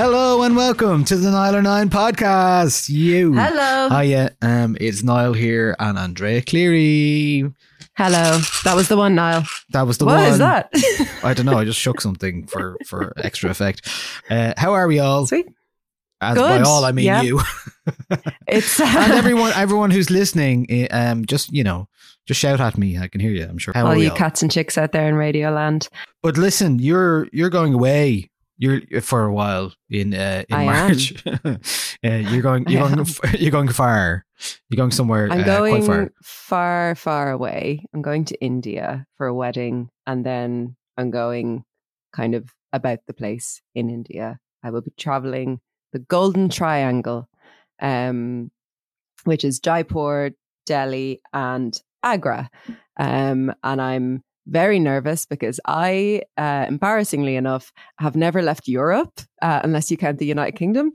Hello and welcome to the Nialler9 podcast. You. Hello. Hiya. Um, it's Niall here and Andrea Cleary. Hello. That was the one, Niall. That was the What one. is that? I don't know. I just shook something for for extra effect. Uh, how are we all? Sweet. As Good. by all, I mean Yeah. you It's and everyone. Everyone who's listening, eh, um, just you know, just shout at me. I can hear you. I'm sure. How all are you all? cats and chicks out there in Radio Land. But listen, you're you're going away. You're for a while in uh, in I. March. uh, you're going. You're going. You're going far. You're going somewhere. I'm uh, going quite far. far, far away. I'm going to India for a wedding, and then I'm going kind of about the place in India. I will be traveling the Golden Triangle, um, which is Jaipur, Delhi, and Agra. Um, and I'm very nervous because I, uh, embarrassingly enough, have never left Europe uh, unless you count the United Kingdom.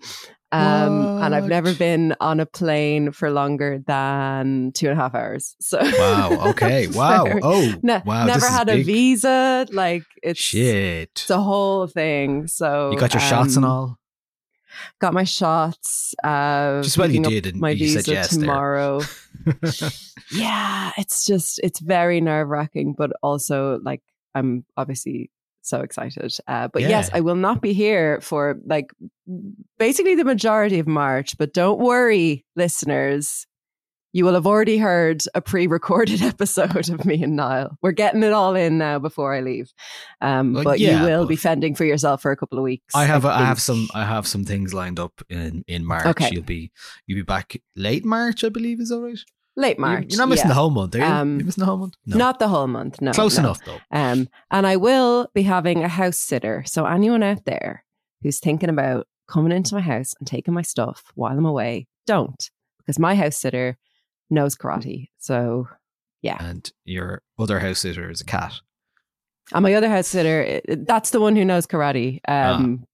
Um, and I've never been on a plane for longer than two and a half hours. So Wow. Okay. Wow. Oh. Ne- wow. never had a big. visa. Like it's Shit. it's a whole thing. So You got your shots and um, all. Got my shots. Uh, Just well you did, and my visa tomorrow. yeah, it's just it's very nerve wracking, but also like I'm obviously so excited. Uh, but yes, I will not be here for like basically the majority of March. But don't worry, listeners. You will have already heard a pre-recorded episode of me and Niall. We're getting it all in now before I leave. Um, Well, but yeah, you will be fending for yourself for a couple of weeks. I have. I have some. I have some things lined up in in March. Okay. You'll be. You'll be back late March, I believe. Is that right? late March. You're not missing yeah. the whole month, are you? Um, You're missing the whole month. No. Not the whole month. No, Close no. enough though. Um, and I will be having a house sitter. So anyone out there who's thinking about coming into my house and taking my stuff while I'm away, don't, because my house sitter knows karate. So yeah, And your other house sitter is a cat. and my other house sitter, that's the one who knows karate. Um,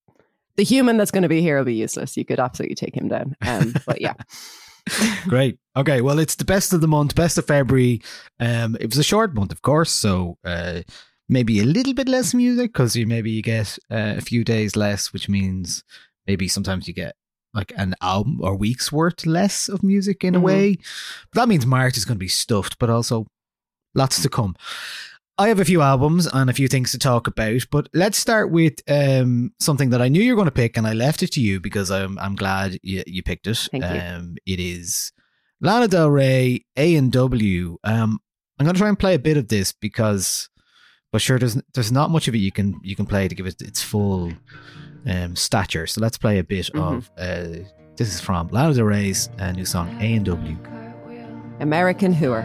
The human that's going to be here will be useless. You could absolutely take him down. Um, but yeah, Great. Okay. Well, it's the best of the month, best of February. Um, it was a short month, of course, so uh, maybe a little bit less music because you maybe you get uh, a few days less, which means maybe sometimes you get like an album or week's worth less of music in a Mhm. way. But that means March is going to be stuffed, but also lots to come. I have a few albums and a few things to talk about, but let's start with um, something that I knew you were going to pick, and I left it to you because I'm I'm glad you, you picked it. Thank you. Um, it is Lana Del Rey, A and W. Um, I'm going to try and play a bit of this because, but sure, there's there's not much of it you can you can play to give it its full um, stature. So let's play a bit Mhm. of. Uh, this is from Lana Del Rey's uh, new song A and W. American Hooer.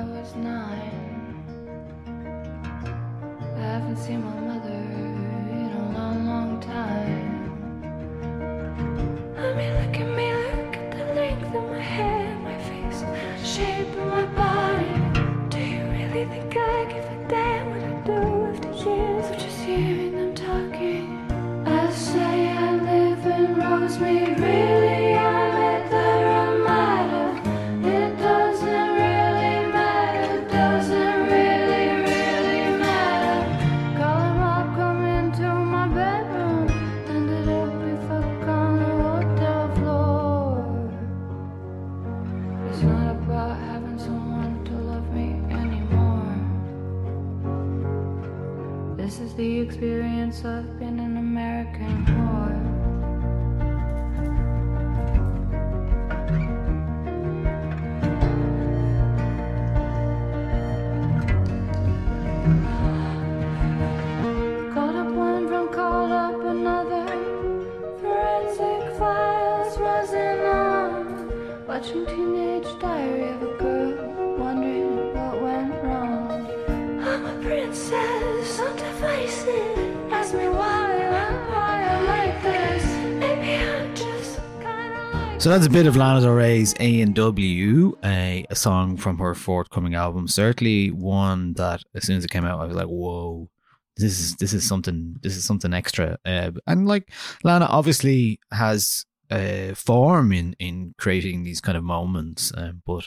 So that's a bit of Lana Del Rey's A and W, a, a song from her forthcoming album. Certainly one that, as soon as it came out, I was like, "Whoa, this is this is something. This is something extra." Uh, and like Lana, obviously has a form in in creating these kind of moments, um, but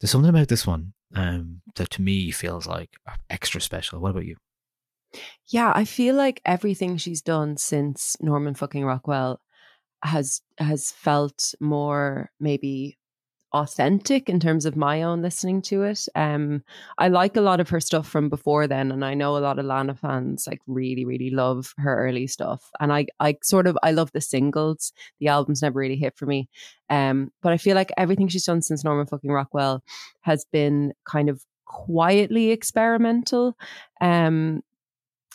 there's something about this one um, that to me feels like extra special. What about you? Yeah, I feel like everything she's done since Norman fucking Rockwell has has felt more maybe authentic in terms of my own listening to it. Um I like a lot of her stuff from before then and I know a lot of Lana fans like really really love her early stuff and I I sort of I love the singles. The albums never really hit for me. Um but I feel like everything she's done since Norman fucking Rockwell has been kind of quietly experimental. Um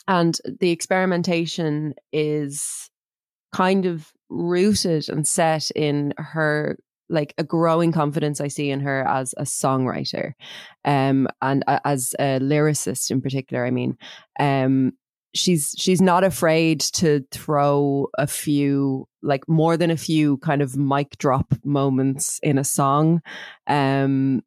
and the experimentation is kind of rooted and set in her like a growing confidence I see in her as a songwriter um and a- as a lyricist in particular I mean um she's she's not afraid to throw a few like more than a few kind of mic drop moments in a song um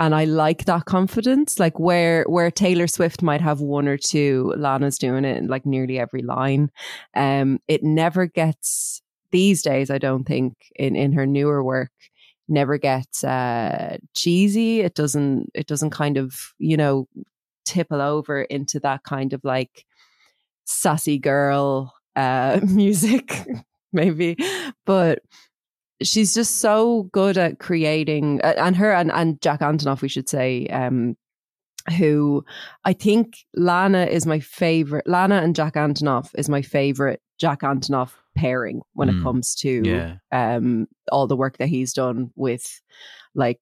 and I like that confidence. Like where where Taylor Swift might have one or two, Lana's doing it in like nearly every line. Um, it never gets these days. I don't think in in her newer work never gets uh cheesy. It doesn't. It doesn't kind of you know tipple over into that kind of like sassy girl uh music maybe but she's just so good at creating and her and, and jack antonoff we should say um who i think lana is my favorite lana and jack antonoff is my favorite jack antonoff pairing when Mm, it comes to yeah. um all the work that he's done with like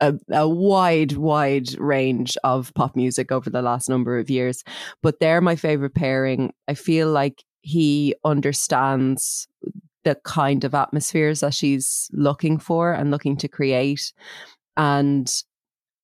a, a wide, wide range of pop music over the last number of years. But they're my favorite pairing. I feel like he understands the kind of atmospheres that she's looking for and looking to create. And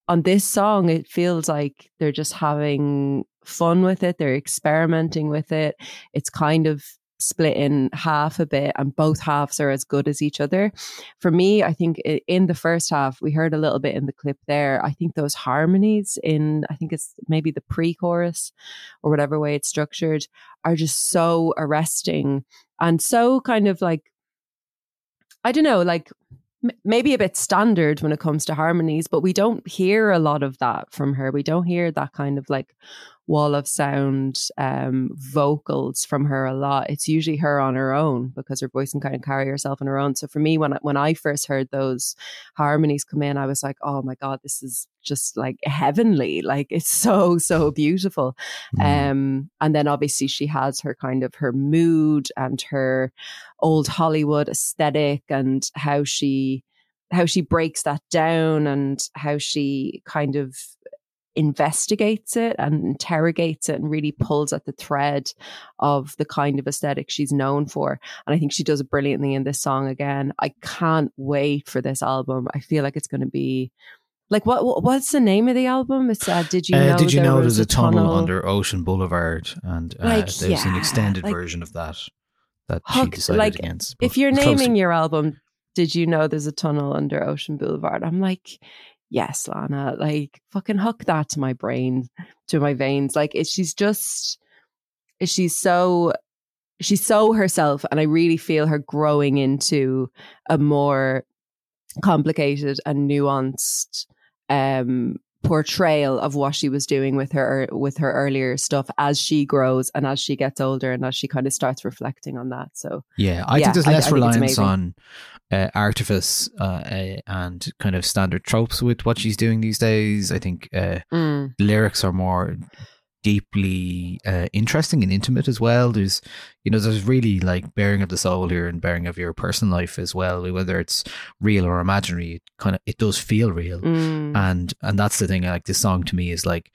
on this song, it feels like they're just having fun with it. They're experimenting with it. It's kind of split in half a bit and both halves are as good as each other. For me, I think in the first half, we heard a little bit in the clip there. I think those harmonies in, I think it's maybe the pre chorus or whatever way it's structured, are just so arresting and so kind of like, I don't know, like maybe a bit standard when it comes to harmonies, but we don't hear a lot of that from her. We don't hear that kind of like wall of sound um, vocals from her a lot. It's usually her on her own because her voice can kind of carry herself on her own. So for me, when I, when I first heard those harmonies come in, I was like, oh my god, this is just like heavenly. Like it's so so beautiful. Um, and then obviously she has her kind of her mood and her old Hollywood aesthetic and how she how she breaks that down and how she kind of investigates it and interrogates it and really pulls at the thread of the kind of aesthetic she's known for. And I think she does it brilliantly in this song again. I can't wait for this album. I feel like it's going to be like what what- what's the name of the album? It's uh, Did You Uh, Know did you There know there's a tunnel, under Ocean Boulevard, and uh, Like, there's an extended like- version of that that she decided like, against. if you're naming your album, did you know there's a tunnel under Ocean Boulevard? I'm like, yes, Lana, like fucking hook that to my brain, to my veins. Like it, she's just, she's so, she's so herself. And I really feel her growing into a more complicated and nuanced um portrayal of what she was doing with her with her earlier stuff as she grows and as she gets older and as she kind of starts reflecting on that. So Yeah, I Yeah, think there's I- I less reliance on uh, artifice uh, uh, and kind of standard tropes with what she's doing these days. I think uh, mm, lyrics are more deeply uh, interesting and intimate as well. There's, you know, there's really like bearing of the soul here and bearing of your personal life as well. Whether it's real or imaginary, it kind of it does feel real, mm, and and that's the thing. Like this song to me is like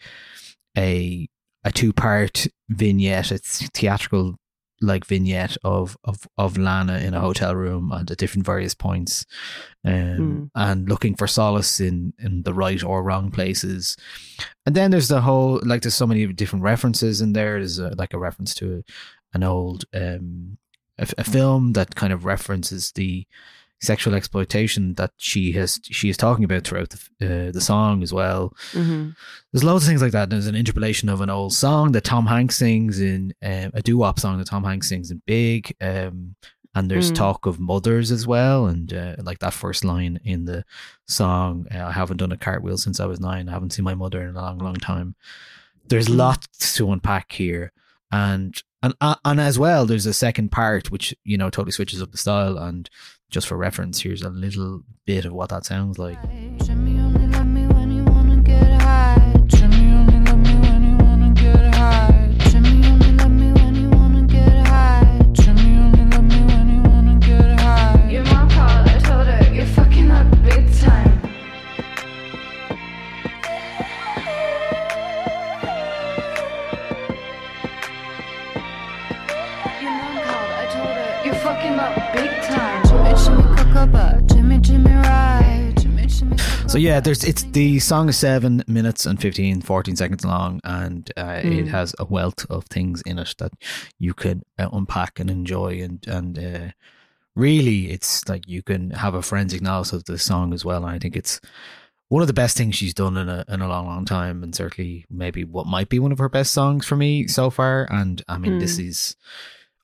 a a two part vignette. It's theatrical like vignette of of of Lana in a hotel room and at different various points, um, Mm. and looking for solace in in the right or wrong places. And then there's the whole like there's so many different references in there. There's a, like a reference to an old um a, a film that kind of references the sexual exploitation that she has she is talking about throughout the uh, the song as well. mhm. There's loads of things like that. There's an interpolation of an old song that Tom Hanks sings in um, a doo-wop song that Tom Hanks sings in Big. Um, and there's Mm. talk of mothers as well, and uh, like that first line in the song, uh, "I haven't done a cartwheel since I was nine. I haven't seen my mother in a long, long time." There's Mm. lots to unpack here, and and uh, and as well, there's a second part which you know totally switches up the style. And just for reference, here's a little bit of what that sounds like. So yeah, there's it's the song is seven minutes and 15, 14 seconds long, and uh, it Mm. has a wealth of things in it that you could uh, unpack and enjoy, and and uh, really, it's like you can have a forensic analysis of the song as well. And I think it's one of the best things she's done in a in a long, long time, and certainly maybe what might be one of her best songs for me so far. And I mean, this is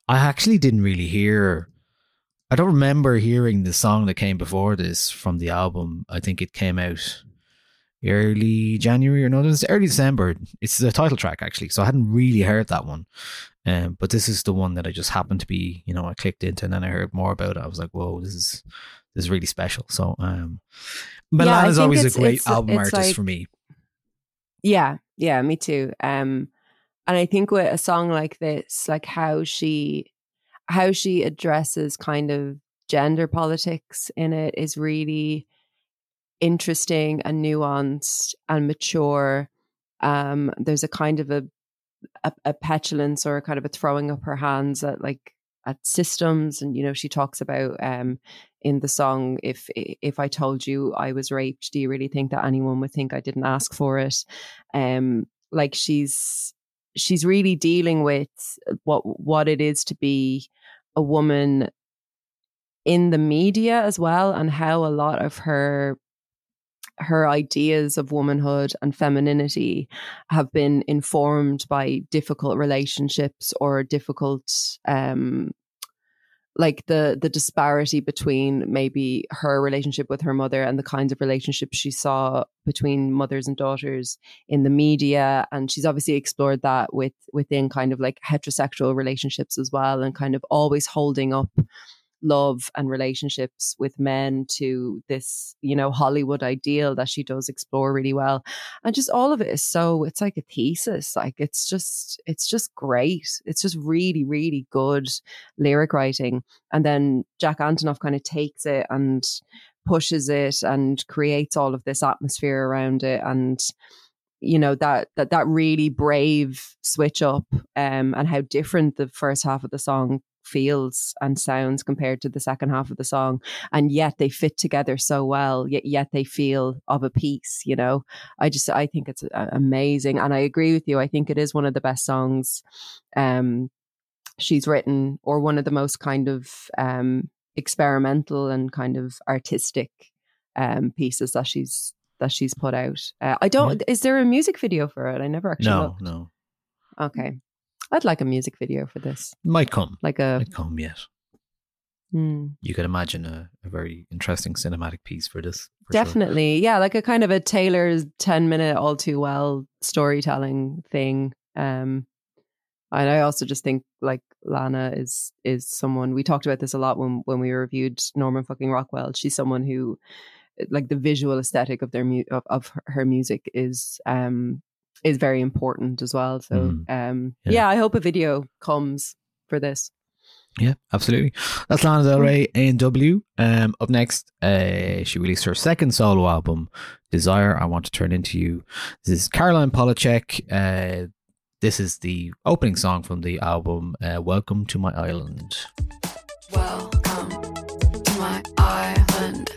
I actually didn't really hear. I don't remember hearing the song that came before this from the album. I think it came out early January or no, it was early December. It's the title track actually, so I hadn't really heard that one. Um, but this is the one that I just happened to be, you know, I clicked into and then I heard more about it. I was like, whoa, this is this is really special. So, um, Milan I is always a great it's- album it's artist like- for me. Yeah, yeah, me too. Um, and I think with a song like this, like how she, how she addresses kind of gender politics in it is really interesting and nuanced and mature. Um, there's a kind of a, a a petulance or a kind of a throwing up her hands at like at systems, and you know she talks about um in the song if if I told you I was raped, do you really think that anyone would think I didn't ask for it? Um, like she's she's really dealing with what what it is to be a woman in the media as well and how a lot of her her ideas of womanhood and femininity have been informed by difficult relationships or difficult um like the the disparity between maybe her relationship with her mother and the kinds of relationships she saw between mothers and daughters in the media. And she's obviously explored that with within kind of like heterosexual relationships as well and kind of always holding up love and relationships with men to this you know hollywood ideal that she does explore really well. And just all of it is so it's like a thesis like it's just it's just great. It's just really really good lyric writing. And then jack antonoff kind of takes it and pushes it and creates all of this atmosphere around it. And you know that that that really brave switch up um and how different the first half of the song feels and sounds compared to the second half of the song and yet they fit together so well yet yet they feel of a piece you know i just i think it's uh, amazing and i agree with you i think it is one of the best songs um she's written or one of the most kind of um experimental and kind of artistic um pieces that she's that she's put out. Uh, I don't. Is there a music video for it? I never actually. No, looked. no. Okay, I'd like a music video for this, Might come. like a. Might come yet. Hmm. You could imagine a, a very interesting cinematic piece for this. for sure. Definitely, yeah, like a kind of a Taylor's ten minute all too well storytelling thing. Um, and I also just think like Lana is is someone we talked about this a lot when when we reviewed Norman fucking Rockwell. She's someone who like the visual aesthetic of their mu- of, of her- her music is um is very important as well. So Mm. um Yeah. yeah, I hope a video comes for this. Yeah, absolutely. That's Lana Del Rey, A&W. Um, up next, uh, she released her second solo album, Desire, I Want to Turn Into You. This is Caroline Polachek. Uh, this is the opening song from the album, uh, Welcome to My Island. Welcome to my island.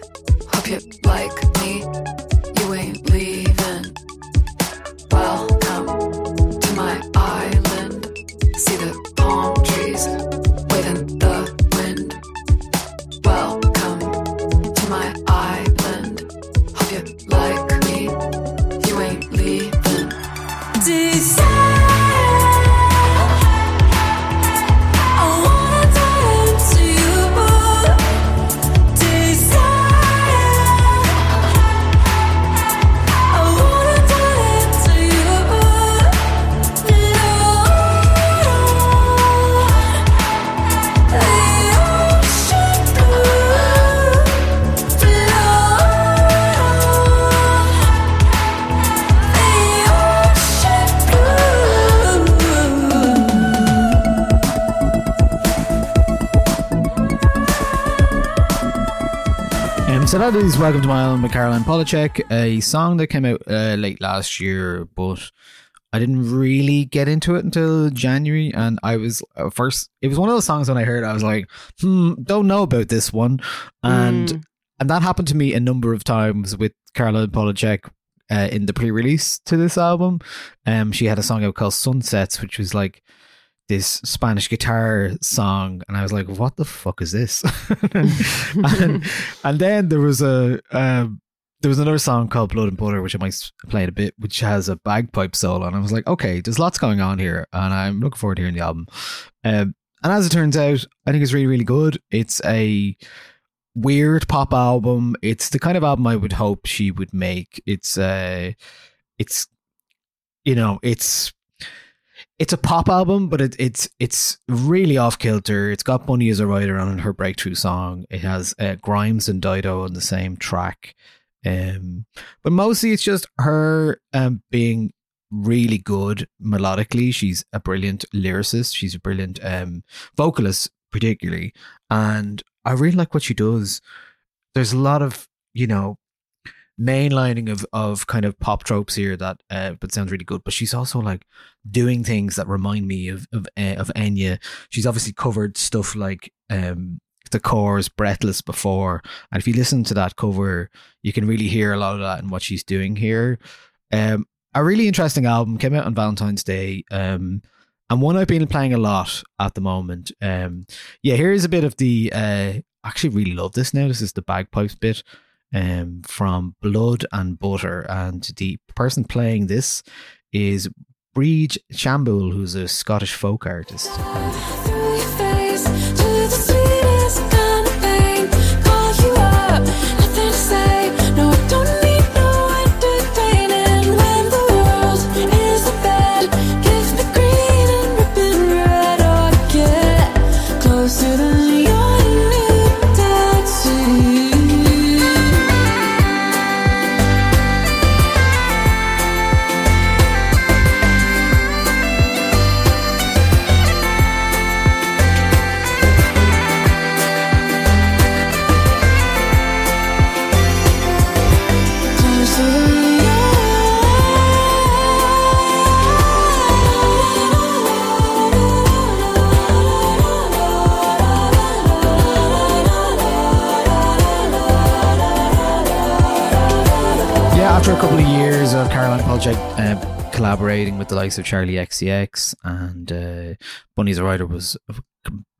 Hope you like me. See the palm trees that is Welcome to My Island by Caroline Polachek, a song that came out uh, late last year, but I didn't really get into it until January. And I was uh, first, it was one of those songs when I heard I was like, hmm, don't know about this one. And Mm. and that happened to me a number of times with Caroline Polachek uh, in the pre-release to this album. Um, she had a song out called Sunsets, which was like this Spanish guitar song, and I was like, "What the fuck is this?" and, and then there was a um, there was another song called Blood and Butter, which I might play in a bit, which has a bagpipe solo, and I was like, "Okay, there's lots going on here," and I'm looking forward to hearing the album. Um, and as it turns out, I think it's really, really good. It's a weird pop album. It's the kind of album I would hope she would make. It's uh it's you know, it's it's a pop album, but it, it's it's really off kilter. It's got Bunny Is a Rider on her breakthrough song. It has uh, Grimes and Dido on the same track, um, but mostly it's just her um, being really good melodically. She's a brilliant lyricist. She's a brilliant um, vocalist, particularly, and I really like what she does. There's a lot of you know mainlining of of kind of pop tropes here that uh, but sounds really good. But she's also like doing things that remind me of of uh, of Enya. She's obviously covered stuff like um the Corrs' Breathless before, and if you listen to that cover, you can really hear a lot of that in what she's doing here. Um, a really interesting album came out on Valentine's Day. Um, and one I've been playing a lot at the moment. Um, yeah, here's a bit of the. Uh, I actually really love this now. This is the bagpipes bit um, from Blood and Butter, and the person playing this is Brìghde Chaimbeul, who's a Scottish folk artist. Polachek uh, collaborating with the likes of Charlie XCX and uh, Bunny's a Rider was a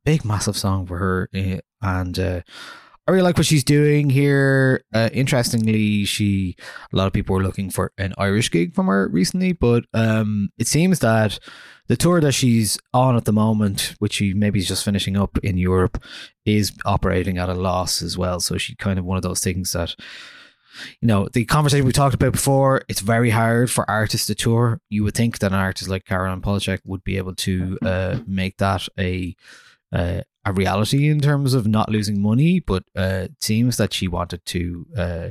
big, massive song for her. uh, and uh, I really like what she's doing here. Uh, interestingly, she a lot of people were looking for an Irish gig from her recently, but um, it seems that the tour that she's on at the moment, which she maybe is just finishing up in Europe, is operating at a loss as well. So she kind of one of those things that you know, the conversation we talked about before, it's very hard for artists to tour. You would think that an artist like Caroline Polachek would be able to uh, make that a uh, a reality in terms of not losing money, but uh, it seems that she wanted to uh,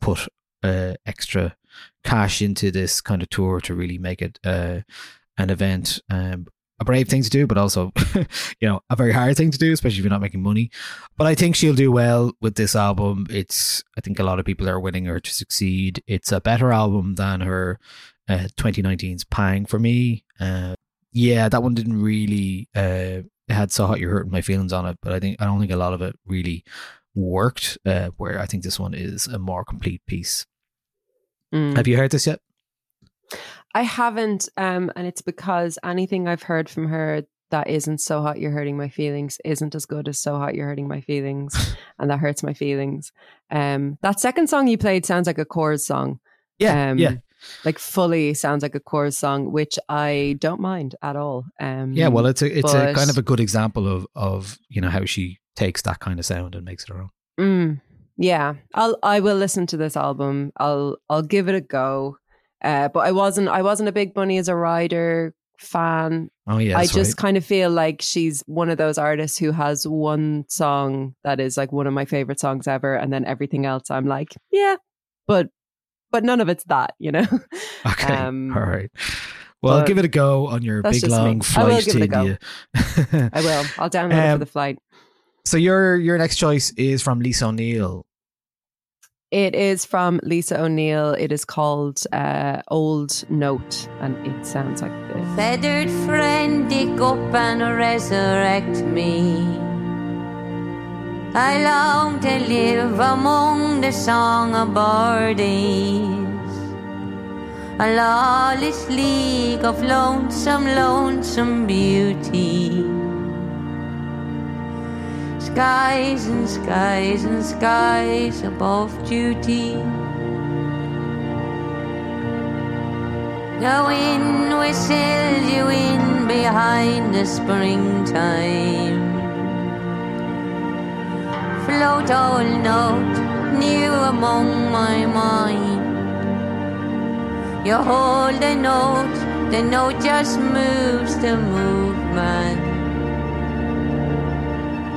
put uh, extra cash into this kind of tour to really make it uh, an event. Um, a brave thing to do, but also, you know, a very hard thing to do, especially if you're not making money. But I think she'll do well with this album. It's, I think a lot of people are winning her to succeed. It's a better album than her uh, 2019's Pang for me. Uh, yeah, that one didn't really, uh, it had So Hot You're Hurting My Feelings on it, but I think, I don't think a lot of it really worked, uh, where I think this one is a more complete piece. Mm. Have you heard this yet? I haven't, um, and it's because anything I've heard from her that isn't so hot you're hurting my feelings isn't as good as so hot you're hurting my feelings, and that hurts my feelings. Um, that second song you played sounds like a chorus song. Yeah, um, yeah. like fully sounds like a chorus song, which I don't mind at all. Um, Yeah, well, it's a it's a kind of a good example of of you know how she takes that kind of sound and makes it her own. Mm, yeah, I'll I will listen to this album. I'll I'll give it a go. Uh, but I wasn't I wasn't a big Bunny Is a Rider fan. Oh yeah, I just right. kind of feel like she's one of those artists who has one song that is like one of my favorite songs ever, and then everything else I'm like, yeah, but but none of it's that, you know. okay. um, All right. Well, but give it a go on your big me. long I will flight give to it a go. India. I will. I'll download it Um, for the flight. so your your next choice is from Lisa O'Neill. It is from Lisa O'Neill. It is called uh, Old Note, and it sounds like this. Feathered friend, dig up and resurrect me. I long to live among the song of birdies. A lawless league of lonesome, lonesome beauty. Skies and skies and skies above duty. The wind whistles you in behind the springtime. Float all note new among my mind. You hold the note, the note just moves the movement.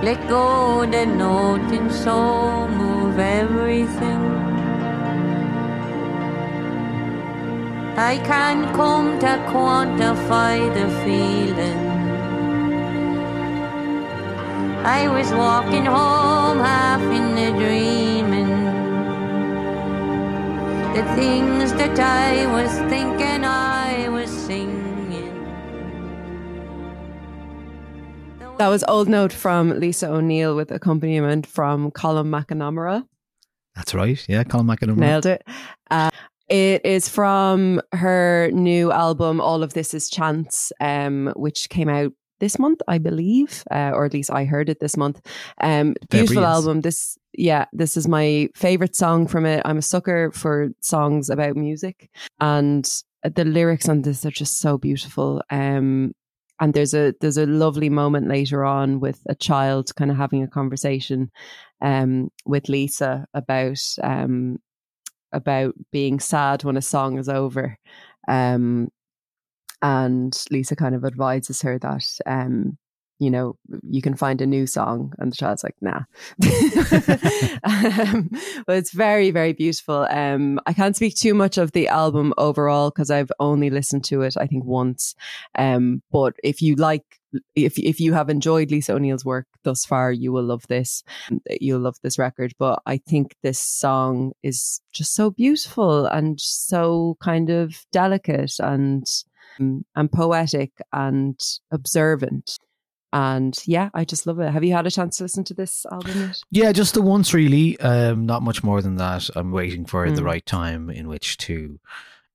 Let go the note and so move everything. I can't come to quantify the feeling. I was walking home half in the dreaming. The things that I was thinking I That was Old Note from Lisa O'Neill with accompaniment from Colin McNamara. That's right. Yeah, Colin McEnroe. Nailed it. Uh, it is from her new album, All of This Is Chance, um, which came out this month, I believe, uh, or at least I heard it this month. Um, beautiful album. This, yeah, this is my favorite song from it. I'm a sucker for songs about music, and the lyrics on this are just so beautiful. Um, and there's a there's a lovely moment later on with a child kind of having a conversation um, with Lisa about um, about being sad when a song is over. Um, and Lisa kind of advises her that, um, you know, you can find a new song. And the child's like, nah. um, but it's very, very beautiful. Um, I can't speak too much of the album overall because I've only listened to it, I think, once. Um, but if you like, if if you have enjoyed Lisa O'Neill's work thus far, you will love this. You'll love this record. But I think this song is just so beautiful and so kind of delicate and um, and poetic and observant. And yeah, I just love it. Have you had a chance to listen to this album yet? Yeah, just the once really. Um, not much more than that. I'm waiting for the Mm. right time in which to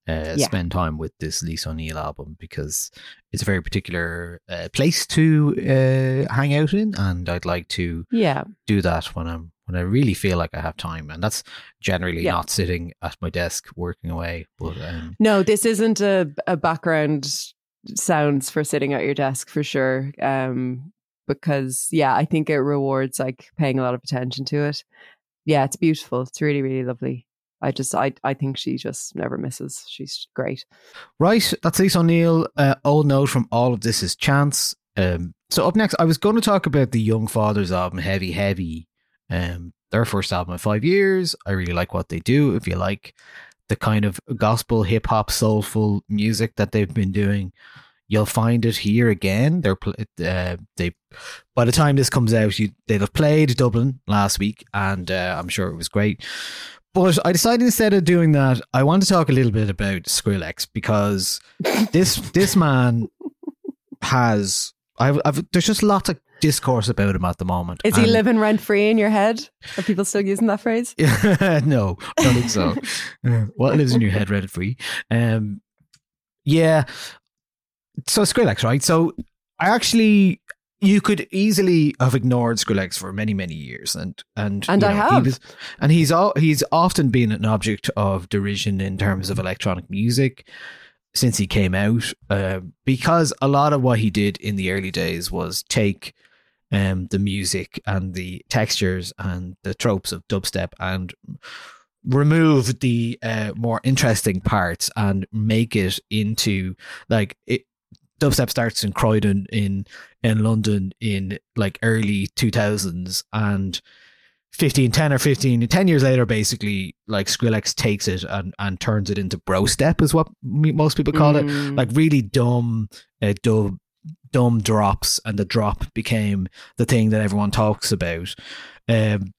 uh, Yeah. spend time with this Lisa O'Neill album because it's a very particular uh, place to uh, hang out in, and I'd like to Yeah. do that when I'm when I really feel like I have time, and that's generally Yeah. not sitting at my desk working away. But um, No, this isn't a, a background sounds for sitting at your desk for sure. Um, because yeah, I think it rewards like paying a lot of attention to it. Yeah, it's beautiful. It's really, really lovely. I just, I, I think she just never misses. She's great. Right, that's Lisa O'Neill. Uh, old note from all of this is chance. Um, so up next, I was going to talk about the Young Fathers album, Heavy Heavy. Um, their first album in five years. I really like what they do. If you like the kind of gospel, hip hop, soulful music that they've been doing, you'll find it here again. They're uh, they by the time this comes out, you they'll have played Dublin last week, and uh, I'm sure it was great. But I decided instead of doing that, I want to talk a little bit about Skrillex because this this man has I've, I've there's just lots of discourse about him at the moment. Is he living rent free in your head? Are people still using that phrase? no, I don't think so. Uh, what lives in your head, rent free. Um, yeah. So Skrillex, right? So I actually, you could easily have ignored Skrillex for many, many years, and and And I He have. was, and he's all he's often been an object of derision in terms of electronic music since he came out, uh, because a lot of what he did in the early days was take um, the music and the textures and the tropes of dubstep and remove the uh, more interesting parts and make it into like it. Dubstep starts in Croydon in in London in like early 2000s and 15 10 or 15 10 years later basically like Skrillex takes it and, and turns it into bro step is what most people call it Mm. like really dumb uh, dub dumb drops and the drop became the thing that everyone talks about um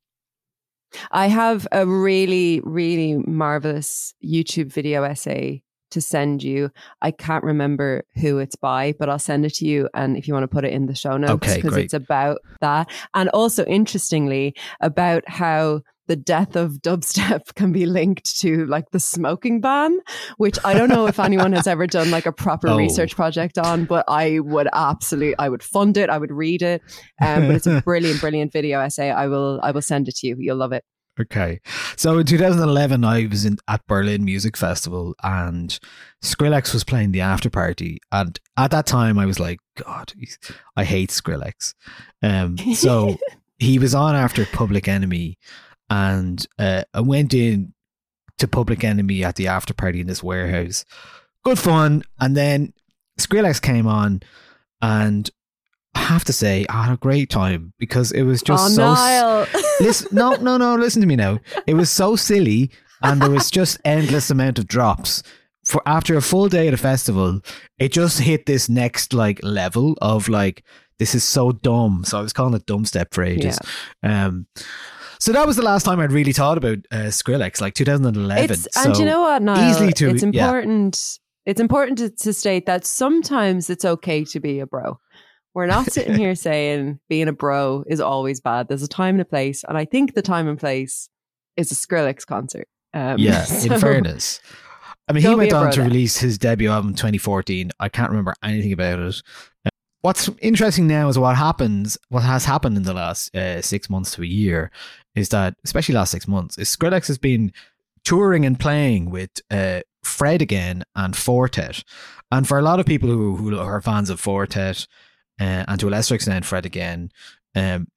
I have a really, really marvelous YouTube video essay to send you. I can't remember who it's by, but I'll send it to you. And if you want to put it in the show notes, because great. it's about that. And also, interestingly, about how the death of dubstep can be linked to like the smoking ban, which I don't know if anyone has ever done like a proper Oh. research project on, but I would absolutely, I would fund it. I would read it. Um, but it's a brilliant, brilliant video essay. I will, I will send it to you. You'll love it. Okay. So in 2011, I was in at Berlin Music Festival and Skrillex was playing the after party. And at that time, I was like, God, I hate Skrillex. Um, so he was on after Public Enemy. And uh, I went in to Public Enemy at the after party in this warehouse. Good fun. And then Skrillex came on and I have to say, I had a great time because it was just oh, so Niall. listen, no, no, no. Listen to me now. It was so silly, and there was just endless amount of drops. For after a full day at a festival, it just hit this next like level of like this is so dumb. So I was calling it dumb step for ages. Um, so that was the last time I'd really thought about uh, Skrillex, like 2011. It's, and you know what, Niall? easily to- it's yeah. important. It's important to, to state that sometimes it's okay to be a bro. We're not sitting here saying being a bro is always bad. There's a time and a place, and I think the time and place is a Skrillex concert. Um, Yeah, so- in fairness. I mean, he Don't be went on to release his debut album in 2014. I can't remember anything about it. What's interesting now is what happens, what has happened in the last uh, six months to a year is that, especially last six months, is Skrillex has been touring and playing with uh, Fred again and Four Tet. And for a lot of people who, who are fans of Four Tet, uh, and to a lesser extent Fred again, um,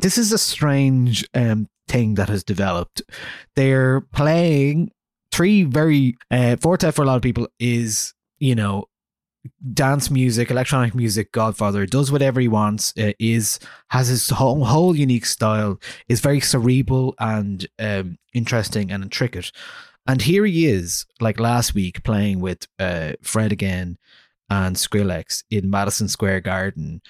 this is a strange um, thing that has developed. They're playing three very uh, Four Tet for a lot of people is you know dance music, electronic music, Godfather does whatever he wants. Uh, is has his whole, whole unique style. Is very cerebral and um, interesting and intricate. And here he is, like last week, playing with uh, Fred again and Skrillex in Madison Square Garden.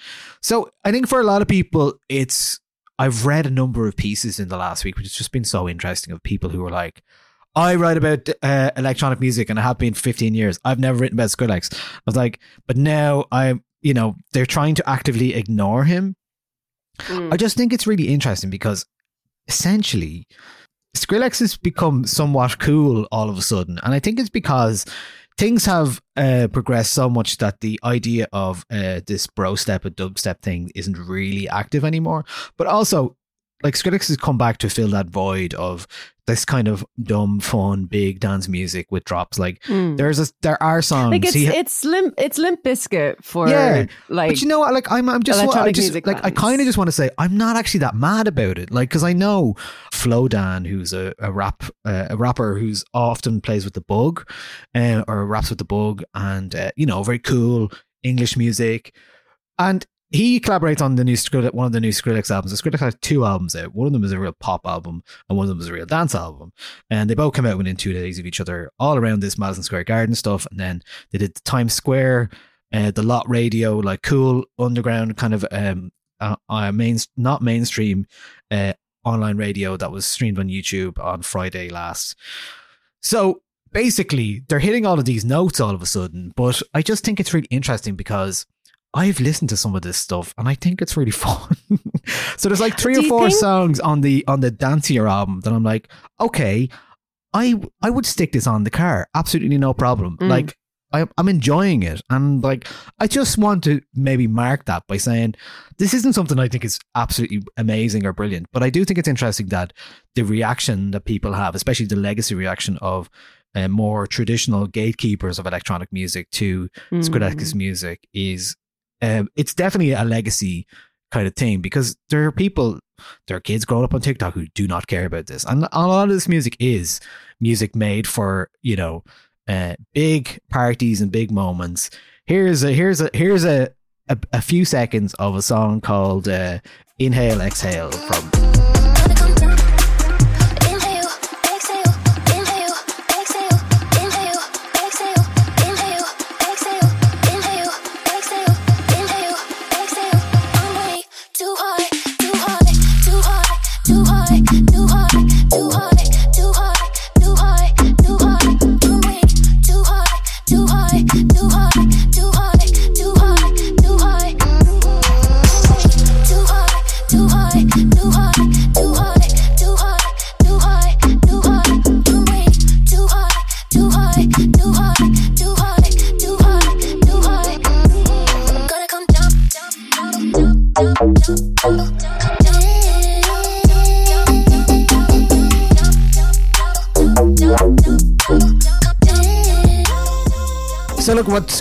So I think for a lot of people, it's. I've read a number of pieces in the last week, which has just been so interesting of people who are like, I write about uh, electronic music and I have been for 15 years. I've never written about Skrillex. I was like, but now I'm, you know, they're trying to actively ignore him. Mm. I just think it's really interesting because essentially Skrillex has become somewhat cool all of a sudden. And I think it's because things have uh, progressed so much that the idea of uh, this bro step and dubstep thing isn't really active anymore. But also, like Skrillex has come back to fill that void of this kind of dumb, fun, big dance music with drops. Like Mm. there's a there are songs. like it's he- it's limp it's Limp Bizkit for Yeah, like but you know what? Like I'm, I'm just, I just like I kind of just want to say I'm not actually that mad about it. Like because I know Flowdan, who's a, a rap uh, a rapper who's often plays with the Bug, uh, or raps with the Bug, and uh, you know very cool English music, and he collaborates on the new Skrillex, one of the new Skrillex albums. So Skrillex has two albums out. One of them is a real pop album, and one of them is a real dance album. And they both come out within two days of each other, all around this Madison Square Garden stuff. And then they did the Times Square, uh, the Lot Radio, like cool underground kind of um, uh, uh, main, not mainstream uh, online radio that was streamed on YouTube on Friday last. So basically, they're hitting all of these notes all of a sudden. But I just think it's really interesting because I've listened to some of this stuff and I think it's really fun. so there's like three Do or four think- songs on the on the Dancier album that I'm like, okay, I I would stick this on the car, absolutely no problem. Mm. Like I, I'm enjoying it, and like I just want to maybe mark that by saying this isn't something I think is absolutely amazing or brilliant, but I do think it's interesting that the reaction that people have, especially the legacy reaction of uh, more traditional gatekeepers of electronic music to Mm. Skrillex's music, is um, it's definitely a legacy kind of thing because there are people, there are kids growing up on TikTok who do not care about this, and a lot of this music is music made for you know uh, big parties and big moments. Here's a here's a here's a a, a few seconds of a song called uh, "Inhale Exhale" from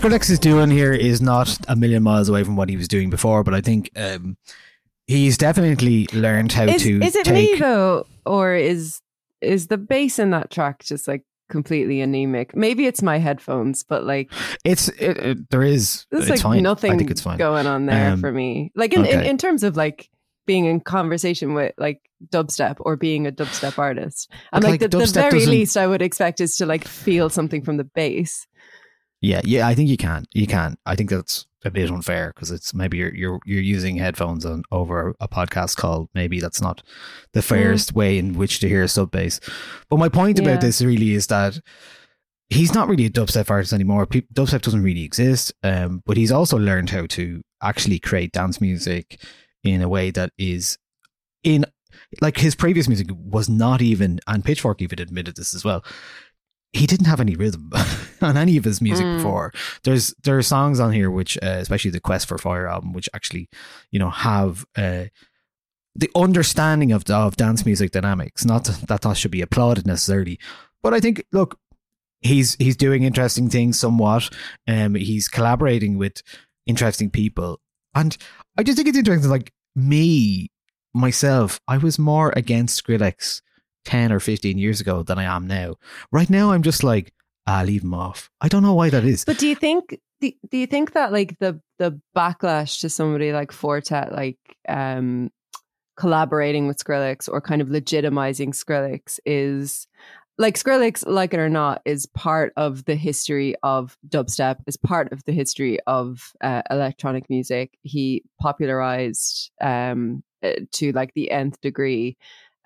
Skrillex is doing here is not a million miles away from what he was doing before, but I think um, he's definitely learned how is, to is it take. me though or is is the bass in that track just like completely anemic maybe it's my headphones but like It's it, it- there is there's it's like fine. nothing I think it's fine. going on there Um, for me like in, in okay. in terms of like being in conversation with like dubstep or being a dubstep artist and But, like, like, the, the very doesn't- least i would expect is to like feel something from the bass Yeah, yeah, I think you can. You can. I think that's a bit unfair because it's maybe you're you're you're using headphones on over a podcast call. Maybe that's not the fairest way in which to hear a sub bass. But my point Yeah. about this really is that he's not really a dubstep artist anymore. Pe- dubstep doesn't really exist. Um, but he's also learned how to actually create dance music in a way that is in like his previous music was not even, and Pitchfork even admitted this as well. He didn't have any rhythm on any of his music Mm. before. There's there are songs on here which, uh, especially the Quest for Fire album, which actually, you know, have uh, the understanding of of dance music dynamics. Not that that should be applauded necessarily, but I think look, he's he's doing interesting things somewhat. Um, he's collaborating with interesting people, and I just think it's interesting. Like me myself, I was more against Skrillex ten or fifteen years ago than I am now. Right now, I'm just like, ah, leave him off. I don't know why that is. But do you think do, do you think that like the the backlash to somebody like Four Tet like um collaborating with Skrillex or kind of legitimizing Skrillex is like Skrillex, like it or not, is part of the history of dubstep, is part of the history of uh, electronic music. He popularized um, uh, to like the nth degree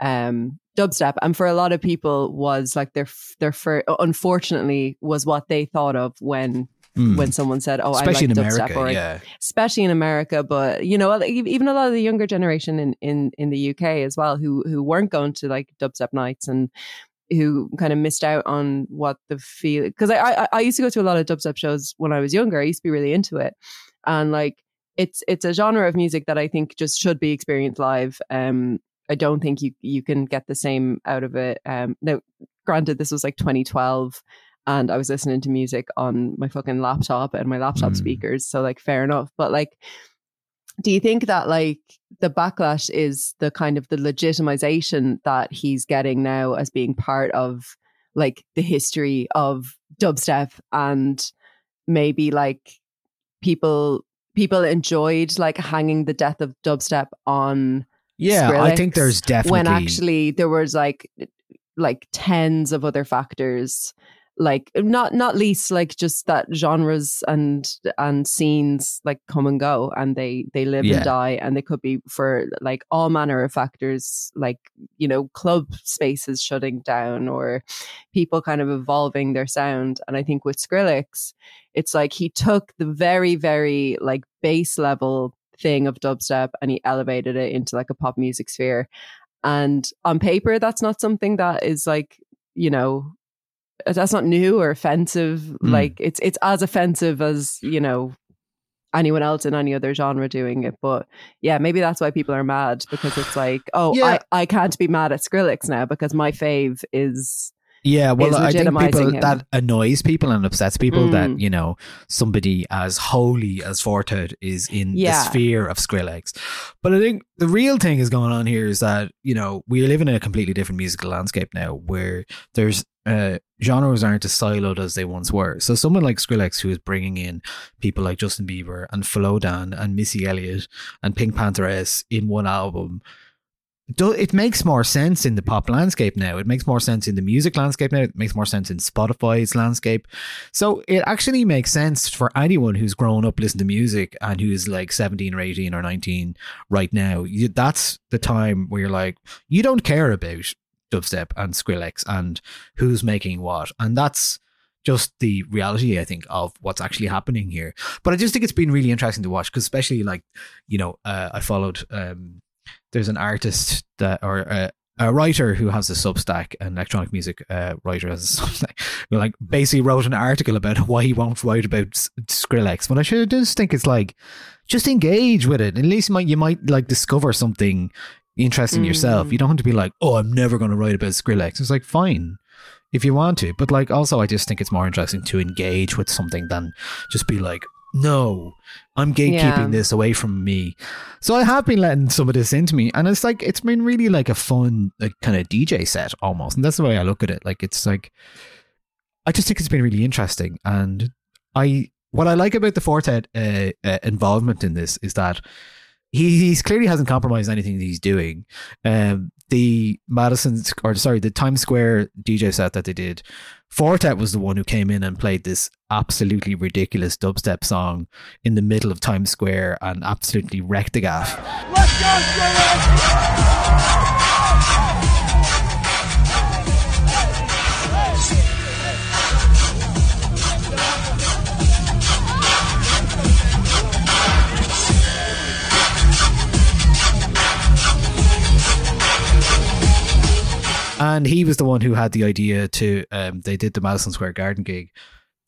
um, dubstep, and for a lot of people, was like their their fir- unfortunately was what they thought of when Mm. when someone said, "Oh, especially I like in dubstep," America, or yeah. especially in America, but you know, even a lot of the younger generation in in in the UK as well, who who weren't going to like dubstep nights and who kind of missed out on what the feel because I, I I used to go to a lot of dubstep shows when I was younger. I used to be really into it, and like it's it's a genre of music that I think just should be experienced live. Um, I don't think you you can get the same out of it. Um, now, granted, this was like 2012, and I was listening to music on my fucking laptop and my laptop Mm. speakers, so like fair enough. But like, do you think that like the backlash is the kind of the legitimization that he's getting now as being part of like the history of dubstep and maybe like people people enjoyed like hanging the death of dubstep on Yeah, I think there's definitely when actually there was like like tens of other factors like not not least like just that genres and and scenes like come and go and they they live Yeah. and die and they could be for like all manner of factors like you know club spaces shutting down or people kind of evolving their sound and i think with skrillex it's like he took the very very like base level thing of dubstep and he elevated it into like a pop music sphere and on paper that's not something that is like you know that's not new or offensive Mm. like it's it's as offensive as you know anyone else in any other genre doing it but yeah maybe that's why people are mad because it's like oh Yeah. I, I can't be mad at skrillex now because my fave is Yeah, well, I think people him. that annoys people and upsets people Mm. that you know somebody as holy as Four Tet is in Yeah. the sphere of Skrillex. But I think the real thing is going on here is that you know we live in a completely different musical landscape now, where there's uh, genres aren't as siloed as they once were. So someone like Skrillex, who is bringing in people like Justin Bieber and Flowdan and Missy Elliott and PinkPantheress in one album do, it makes more sense in the pop landscape now. It makes more sense in the music landscape now. It makes more sense in Spotify's landscape. So it actually makes sense for anyone who's grown up listening to music and who's like 17 or 18 or 19 right now. You, that's the time where you're like, you don't care about dubstep and Skrillex and who's making what. And that's just the reality, I think, of what's actually happening here. But I just think it's been really interesting to watch because, especially like, you know, uh, I followed. Um, there's an artist that or a, a writer who has a Substack, an electronic music uh, writer has a Substack, who like basically wrote an article about why he won't write about Skrillex. But I should just think it's like just engage with it. At least you might you might like discover something interesting yourself. Mm. You don't have to be like, oh, I'm never going to write about Skrillex. It's like fine if you want to, but like also I just think it's more interesting to engage with something than just be like, no, I'm gatekeeping Yeah. this away from me. So I have been letting some of this into me, and it's like it's been really like a fun, like kind of DJ set almost, and that's the way I look at it. Like it's like I just think it's been really interesting, and I what I like about the Four Tet uh, uh, involvement in this is that he he's clearly hasn't compromised anything that he's doing. Um, the Madison or sorry, the Times Square DJ set that they did, Four Tet was the one who came in and played this absolutely ridiculous dubstep song in the middle of Times Square and absolutely wrecked the gaff. And he was the one who had the idea to. Um, they did the Madison Square Garden gig.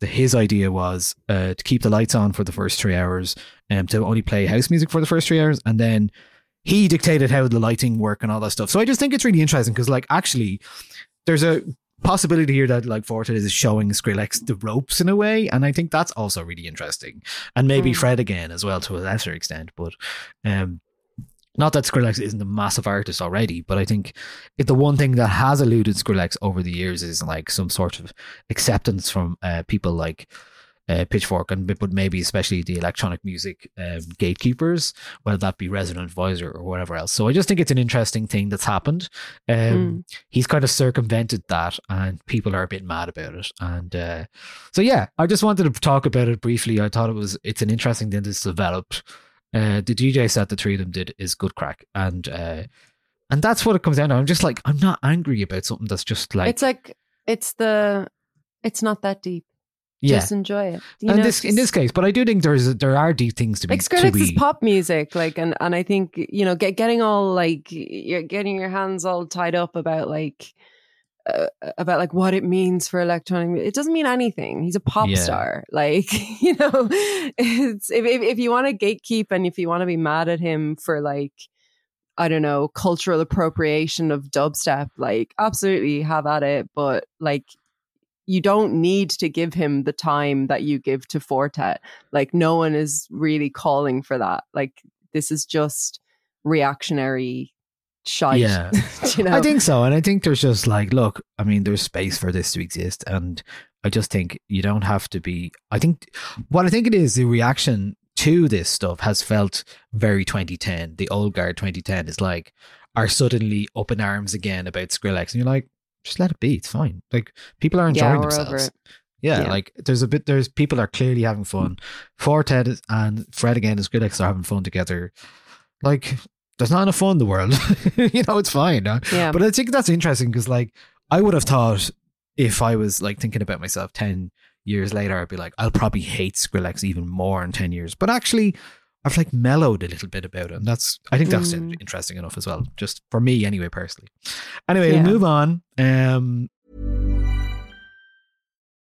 The, his idea was uh, to keep the lights on for the first three hours, and to only play house music for the first three hours, and then he dictated how the lighting work and all that stuff. So I just think it's really interesting because, like, actually, there's a possibility here that like Four Tet is showing Skrillex the ropes in a way, and I think that's also really interesting, and maybe Mm. Fred again as well to a lesser extent, but um. Not that Skrillex isn't a massive artist already, but I think the one thing that has eluded Skrillex over the years is like some sort of acceptance from uh, people like uh, Pitchfork and but maybe especially the electronic music um, gatekeepers, whether that be Resident Advisor or whatever else. So I just think it's an interesting thing that's happened. Um, He's kind of circumvented that, and people are a bit mad about it. And uh, so yeah, I just wanted to talk about it briefly. I thought it was it's an interesting thing that's developed. Uh, the DJ set the three of them did is good crack, and uh, and that's what it comes down to. I'm just like I'm not angry about something that's just like it's like it's the it's not that deep yeah. just enjoy it you and know, this in this case, but I do think there's there are deep things to be like is pop music, like, and and I think you know, get getting all like you're getting your hands all tied up about like uh, about like what it means for electronic. It doesn't mean anything. He's a pop Yeah. star, like you know. It's if if, if you want to gatekeep and if you want to be mad at him for like. I don't know, cultural appropriation of dubstep, like absolutely have at it. But like, you don't need to give him the time that you give to Four Tet. Like, no one is really calling for that. Like, this is just reactionary shite. Yeah. you know? I think so. And I think there's just like, look, I mean, there's space for this to exist. And I just think you don't have to be. I think what I think it is the reaction to this stuff has felt very 2010. The old guard 2010 is like, are suddenly up in arms again about Skrillex. And you're like, just let it be. It's fine. Like, people are enjoying we're themselves. Yeah, Yeah. like there's a bit. There's people are clearly having fun. Four Tet is- and Fred again and Skrillex are having fun together. Like there's not enough fun in the world. you know, it's fine. uh, Yeah. But I think that's interesting because like I would have thought if I was like thinking about myself ten years later, I'd be like, I'll probably hate Skrillex even more in ten years. But actually, I've like mellowed a little bit about it, and that's I think that's Mm. interesting enough as well. Just for me, anyway, personally. Anyway, Yeah. we'll move on. Um,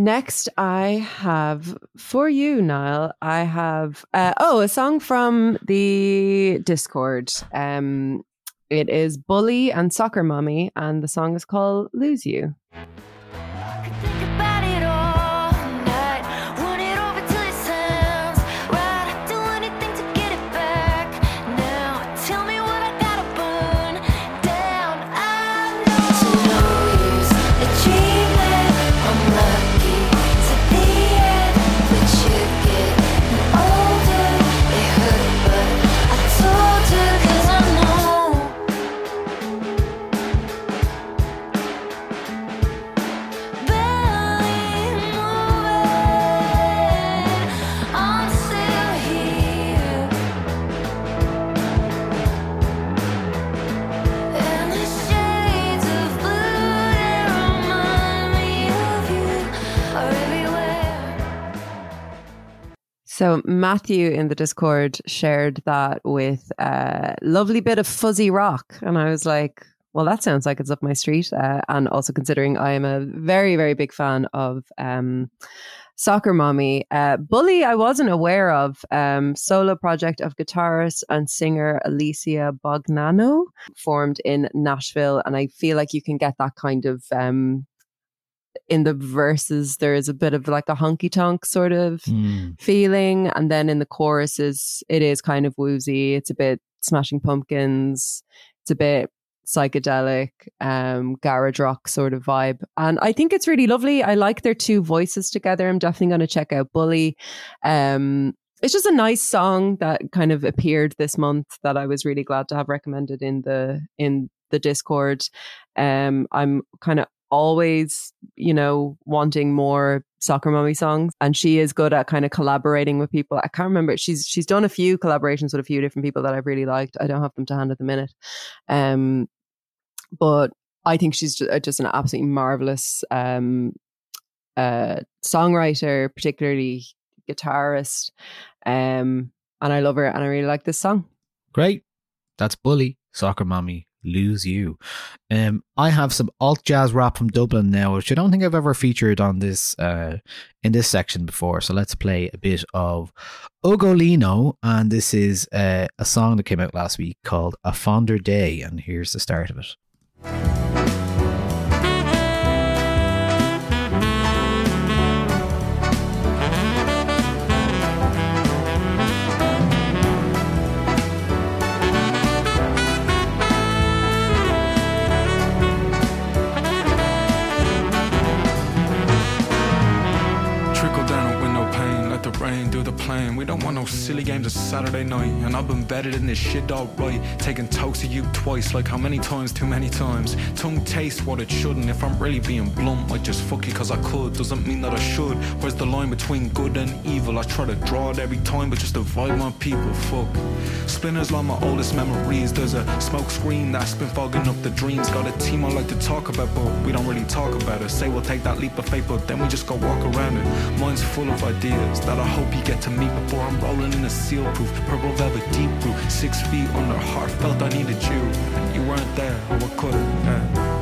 Next, I have for you, Niall. I have uh, oh a song from the Discord. Um, it is Bully and Soccer Mommy, and the song is called "Lose You." So Matthew in the Discord shared that with a lovely bit of fuzzy rock, and I was like, "Well, that sounds like it's up my street." Uh, and also considering I am a very, very big fan of um, Soccer Mommy, uh, Bully, I wasn't aware of um, solo project of guitarist and singer Alicia Bognanno, formed in Nashville, and I feel like you can get that kind of. Um, in the verses, there is a bit of like a honky tonk sort of feeling and then in the choruses it is kind of woozy. It's a bit smashing pumpkins. It's a bit psychedelic um garage rock sort of vibe. And i think it's really lovely. I like their two voices together. I'm definitely going to check out bully. Um it's just a nice song that kind of appeared this month that i was really glad to have recommended in the in the discord. Um i'm kind of always, you know, wanting more soccer mommy songs. And she is good at kind of collaborating with people. I can't remember. She's she's done a few collaborations with a few different people that I've really liked. I don't have them to hand at the minute. Um but I think she's just, just an absolutely marvelous um uh songwriter, particularly guitarist. Um and I love her and I really like this song. Great. That's Bully, Soccer Mommy, Lose You. Um, I have some alt jazz rap from Dublin now, which I don't think I've ever featured on this uh in this section before. So let's play a bit of Ugolino, and this is uh, a song that came out last week called A Fonder Day, and here's the start of it. We don't want no silly games on Saturday night. And I've been better than this shit alright. Taking toast to you twice, like how many times, too many times. Tongue tastes what it shouldn't. If I'm really being blunt, I just fuck you cause I could. Doesn't mean that I should. Where's the line between good and evil? I try to draw it every time, but just divide my people. Fuck. Spinners like my oldest memories. There's a smoke screen that's been fogging up the dreams. Got a team I like to talk about, but we don't really talk about it. Say we'll take that leap of faith, but then we just go walk around it. Mine's full of ideas that I hope you get to meet before I'm rolling in a seal proof. Purple velvet deep blue. Six feet under heartfelt, I needed you. You weren't there, what could have?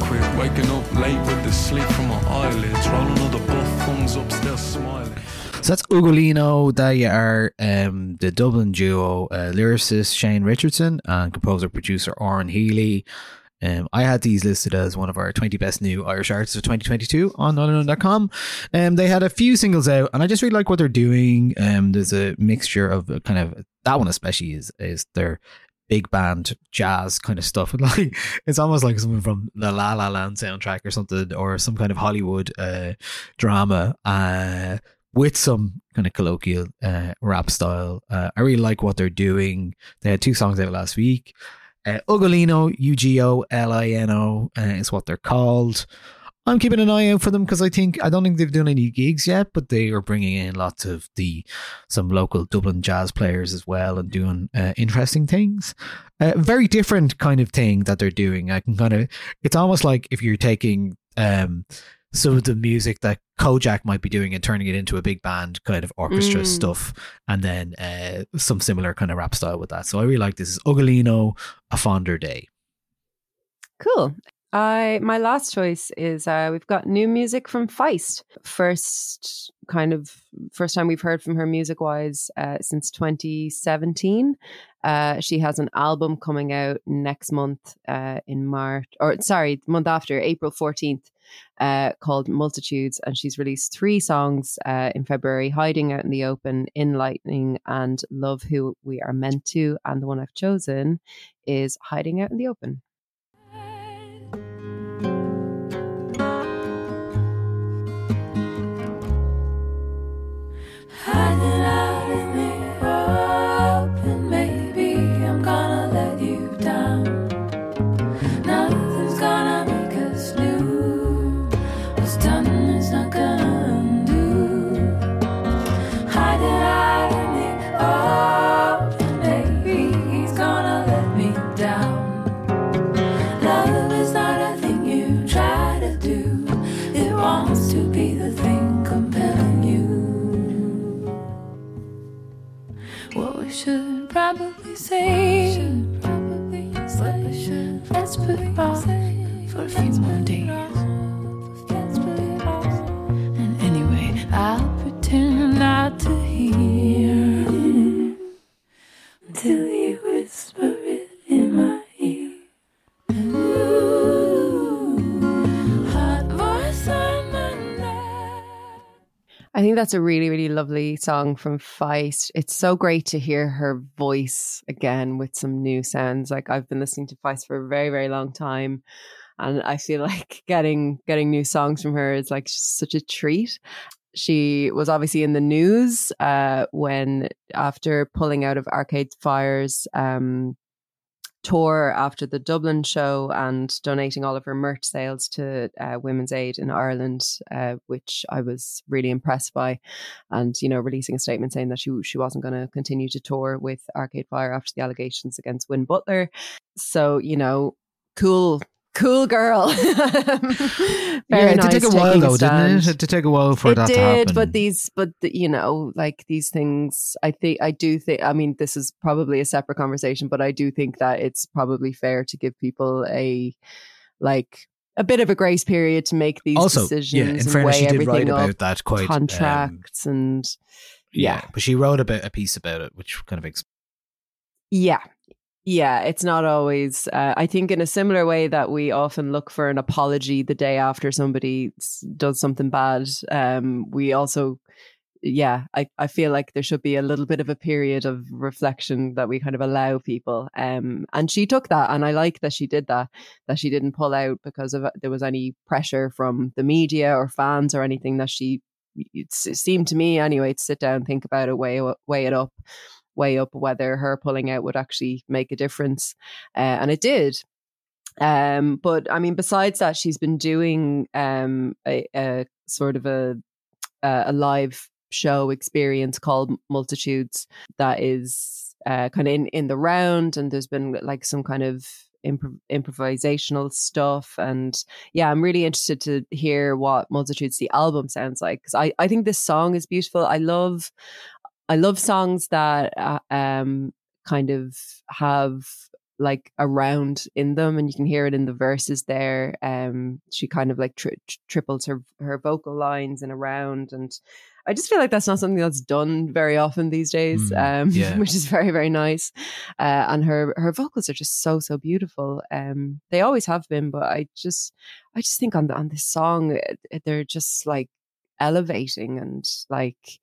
Quick. Waking up late with the sleep from my eyelids. Rolling smiling. So that's Ugolino. They are um, the Dublin duo uh, lyricist Shane Richardson and composer producer Oren Healy. Um, I had these listed as one of our 20 best new Irish artists of 2022 on nialler9.com. Um, they had a few singles out, and I just really like what they're doing. Um, there's a mixture of kind of that one, especially is is their big band jazz kind of stuff. Like it's almost like something from the La La Land soundtrack or something, or some kind of Hollywood uh, drama. Uh, with some kind of colloquial uh, rap style. Uh, I really like what they're doing. They had two songs out last week. Uh, Ugolino, U G O L I N O uh, is what they're called. I'm keeping an eye out for them because I think I don't think they've done any gigs yet, but they are bringing in lots of the some local Dublin jazz players as well and doing uh, interesting things. A very different kind of thing that they're doing. I can kind of it's almost like if you're taking um some of the music that Kojaque might be doing and turning it into a big band kind of orchestra Mm. stuff, and then uh, some similar kind of rap style with that. So I really like this. Is Ugolino a fonder day? Cool. I my last choice is uh, we've got new music from Feist. First kind of first time we've heard from her music wise uh, since 2017. Uh, she has an album coming out next month uh, in March, or sorry, the month after April 14th, uh, called Multitudes, and she's released three songs uh, in February: "Hiding Out in the Open," "Enlightening," and "Love Who We Are Meant to." And the one I've chosen is "Hiding Out in the Open." Hiding Should probably say. What we should let's put off for a few more days. And anyway, I'll pretend not to hear until I think that's a really, really lovely song from Feist. It's so great to hear her voice again with some new sounds. Like I've been listening to Feist for a very, very long time. And I feel like getting getting new songs from her is like such a treat. She was obviously in the news uh, when after pulling out of Arcade Fire's um, tour after the Dublin show and donating all of her merch sales to uh, Women's Aid in Ireland, uh, which I was really impressed by, and you know, releasing a statement saying that she she wasn't going to continue to tour with Arcade Fire after the allegations against Win Butler. So you know, cool. Cool girl. Yeah, it did nice take a while though, stand didn't it? It did take a while for it that did, to happen. but these, but the, you know, like these things, I think, I do think. I mean, this is probably a separate conversation, but I do think that it's probably fair to give people a like a bit of a grace period to make these also, decisions. yeah, in and fairness, she did write up, about that quite. um, contracts and yeah, yeah. but she wrote a bit a piece about it, which kind of ex- Yeah. Yeah, it's not always. Uh, I think in a similar way that we often look for an apology the day after somebody does something bad, um, we also yeah, I, I feel like there should be a little bit of a period of reflection that we kind of allow people. Um, and she took that, and I like that she did that. That she didn't pull out because of there was any pressure from the media or fans or anything. That she it seemed to me anyway to sit down, think about it, weigh weigh it up, weigh up whether her pulling out would actually make a difference, uh, and it did. Um, but I mean, besides that, she's been doing um a, a sort of a a live show experience called Multitudes that is uh, kind of in in the round, and there's been like some kind of improv- improvisational stuff, and yeah, I'm really interested to hear what Multitudes the album sounds like because I I think this song is beautiful. I love I love songs that uh, um kind of have like a round in them and you can hear it in the verses there um she kind of like tri- tri- triples her her vocal lines in a round and I just feel like that's not something that's done very often these days Mm, um yeah. which is very very nice uh and her her vocals are just so so beautiful um they always have been but I just I just think on the, on this song eh, they're just like elevating and like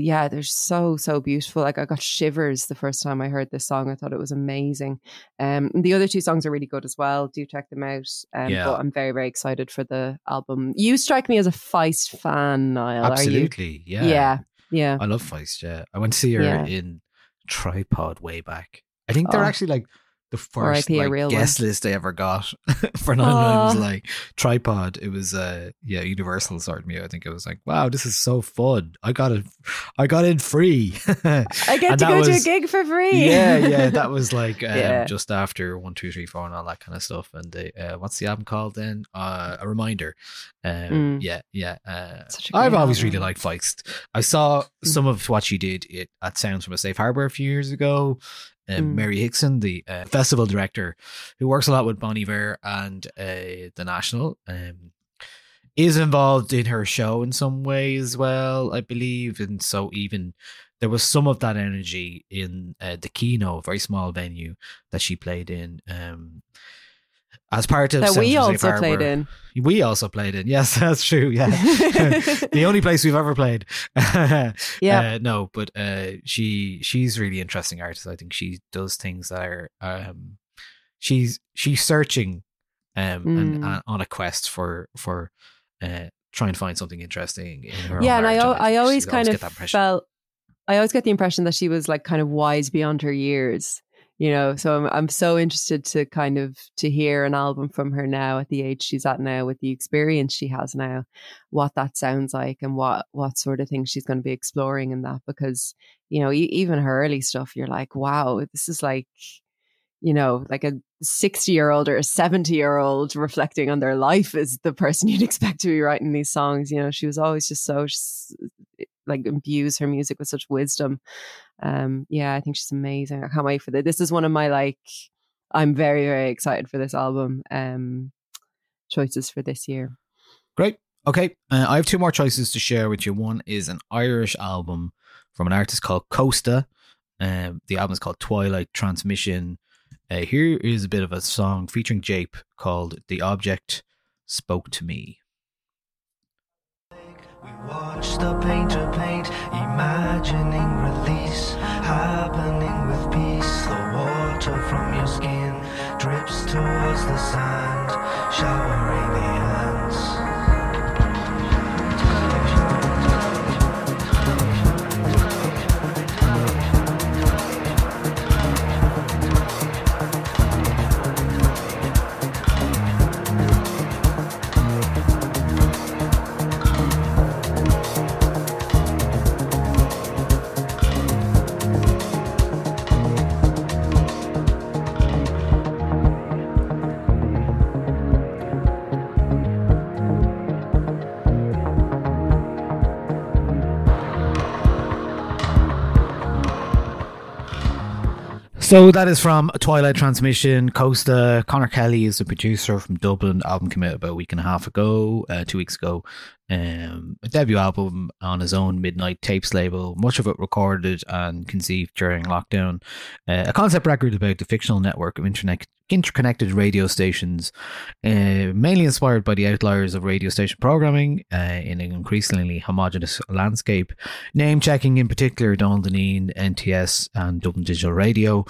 yeah, they're so so beautiful. Like I got shivers the first time I heard this song. I thought it was amazing. Um, the other two songs are really good as well. Do check them out. Um, Yeah. but I'm very very excited for the album. You strike me as a Feist fan, Niall. Absolutely, yeah. yeah, yeah. I love Feist. Yeah, I went to see her Yeah. in Tripod way back. I think they're Oh. actually like the first like, guest one. list I ever got for nine. It was like Tripod. It was uh yeah Universal started me. I think it was like wow this is so fun. I got it. I got in free. I get to go to a gig for free. yeah, yeah, that was like um, Yeah. just after one, two, three, four, and all that kind of stuff. And they, uh, what's the album called then? Uh, a reminder. Um, Mm. Yeah, yeah. Uh, I've great always really liked Feist. I saw Mm. some of what she did it, at Sounds from a Safe Harbor a few years ago. Um, Mm. Mary Hickson, the uh, festival director, who works a lot with Bon Iver and uh, the National, um, is involved in her show in some way as well, I believe. And so even there was some of that energy in uh, the Kino, a very small venue that she played in. Um, as part of that we also played in. We also played in. Yes, that's true. Yeah. the only place we've ever played. Yeah. Uh, no, but uh, she she's really interesting artist. I think she does things that are um she's she's searching um and, Mm. and on a quest for for uh trying to find something interesting in her yeah, and I, art, al- I always kind get of felt, I always get the impression that she was like kind of wise beyond her years, you know. So I'm I'm so interested to kind of to hear an album from her now at the age she's at now, with the experience she has now, what that sounds like and what what sort of things she's going to be exploring in that. Because you know, even her early stuff, you're like, wow, this is like you know, like a 60 year old or a 70 year old reflecting on their life is the person you'd expect to be writing these songs. You know, she was always just so, like, imbues her music with such wisdom. Um, yeah, I think she's amazing. I can't wait for this. This is one of my, like, I'm very, very excited for this album. Um, choices for this year. Great. Okay. Uh, I have two more choices to share with you. One is an Irish album from an artist called Chosta. Um, the album is called Twilight Transmission. Uh, here is a bit of a song featuring Jape called The Object Spoke to Me. Watch the painter paint, imagining release happening with peace. The water from your skin drips towards the sand, showering the ants. So that is from Twilight Transmission. Chosta Connor Kelly is the producer from Dublin. Album came out about a week and a half ago, uh, two weeks ago. Um, a debut album on his own Midnight Tapes label. Much of it recorded and conceived during lockdown. Uh, a concept record about the fictional network of internet interconnected radio stations, uh, mainly inspired by the outliers of radio station programming uh, in an increasingly homogenous landscape. Name checking in particular Don Deneen, NTS, and Dublin Digital Radio.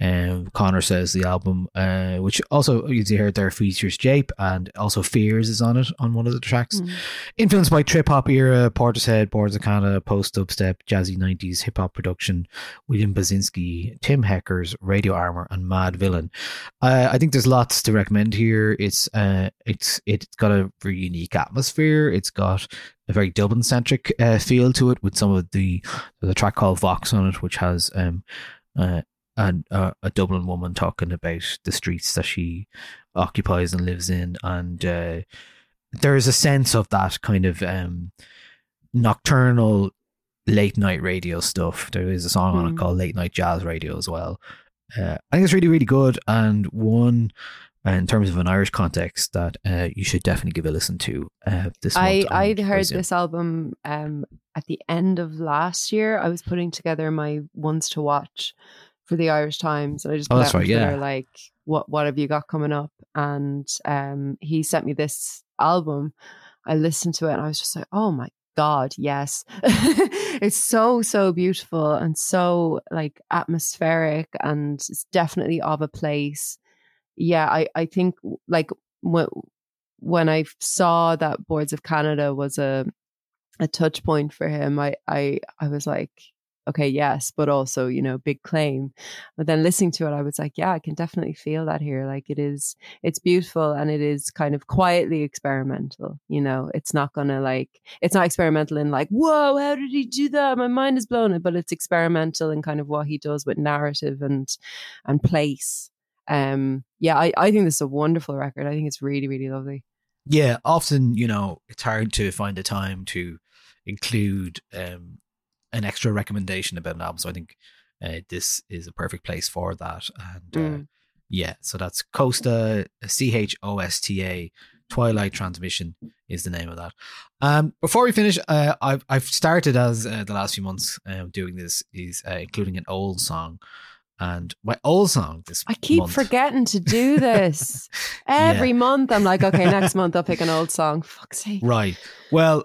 Um, Connor says the album, uh, which also you heard there features Jape and also Fears is on it on one of the tracks. Influenced by trip hop era, Portishead, Boards of Canada, post dubstep, jazzy 90s hip hop production, William Basinski, Tim Hecker's, Radio Amor, and Madvillain. Uh, I think there's lots to recommend here. It's uh, it's it's got a very unique atmosphere. It's got a very Dublin centric uh, feel to it, with some of the a track called Vox on it, which has um uh, an, uh, a Dublin woman talking about the streets that she occupies and lives in, and uh, there is a sense of that kind of um nocturnal late night radio stuff. There is a song on it Mm. called Late Night Jazz Radio as well. Uh, I think it's really, really good, and one uh, in terms of an Irish context that uh, you should definitely give a listen to. Uh, this I I heard this album um at the end of last year. I was putting together my ones to watch for the Irish Times, and I just Oh, that's right, yeah. Like what what have you got coming up? And um he sent me this album. I listened to it, and I was just like, oh my god, yes, it's so so beautiful and so like atmospheric, and it's definitely of a place. Yeah, I I think like when when I saw that Boards of Canada was a a touch point for him, I I I was like, okay, yes, but also you know, big claim. But then listening to it, I was like, yeah, I can definitely feel that here. Like it is, it's beautiful and it is kind of quietly experimental. You know, it's not gonna like, it's not experimental in like, whoa, how did he do that? My mind is blown. But it's experimental in kind of what he does with narrative and and place. Um, yeah, I I think this is a wonderful record. I think it's really really lovely. yeah, often you know it's hard to find the time to include um, an extra recommendation about an album. So I think uh, this is a perfect place for that. And uh, Mm. yeah, so that's Chosta C H O S T A Twilight Transmission is the name of that. Um, before we finish, uh, I've I've started as uh, the last few months uh, doing this is uh, including an old song. And my old song this I keep month- forgetting to do this. Every month I'm like, okay, next month I'll pick an old song. Fuck's sake. Right. Well,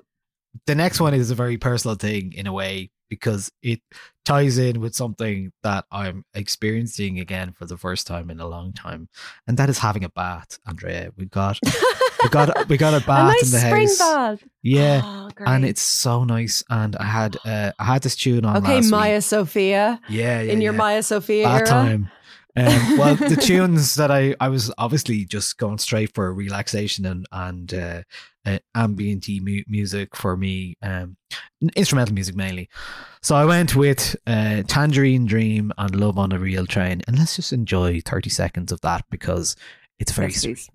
the next one is a very personal thing in a way because it ties in with something that I'm experiencing again for the first time in a long time, and that is having a bath. Andrea, we got we got we got a a bath nice in the spring house. bath. Yeah. Oh, and it's so nice. And I had uh, I had this tune on Okay, Maya week. Sophia. Yeah, yeah, in your. Maya Sophia Bath era. time. Um, well, the tunes that I, I was obviously just going straight for relaxation and and uh, uh, ambient mu- music for me, um, instrumental music mainly. So I went with uh, Tangerine Dream and Love on a Real Train, and let's just enjoy thirty seconds of that because it's very Yes, sweet.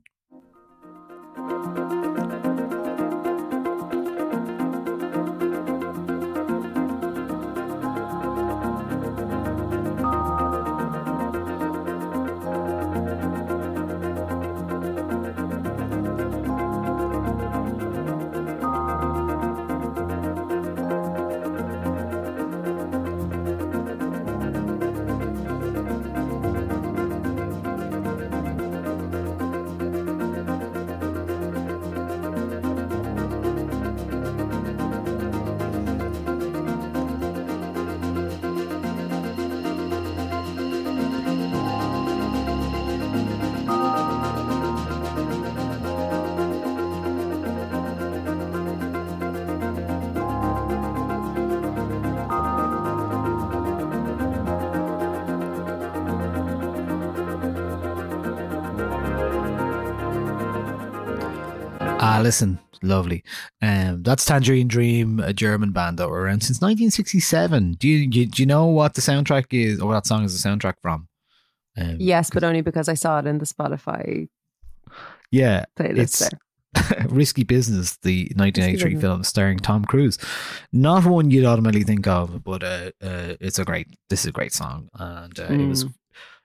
Listen, lovely. Um, that's Tangerine Dream, a German band that were around since 1967. Do you, you do you know what the soundtrack is, or what that song is the soundtrack from? Um, Yes, but only because I saw it in the Spotify yeah, playlist it's there. Risky Business, the 1983 Business. film starring Tom Cruise. Not one you'd automatically think of, but uh, uh, it's a great. This is a great song, and uh, it was.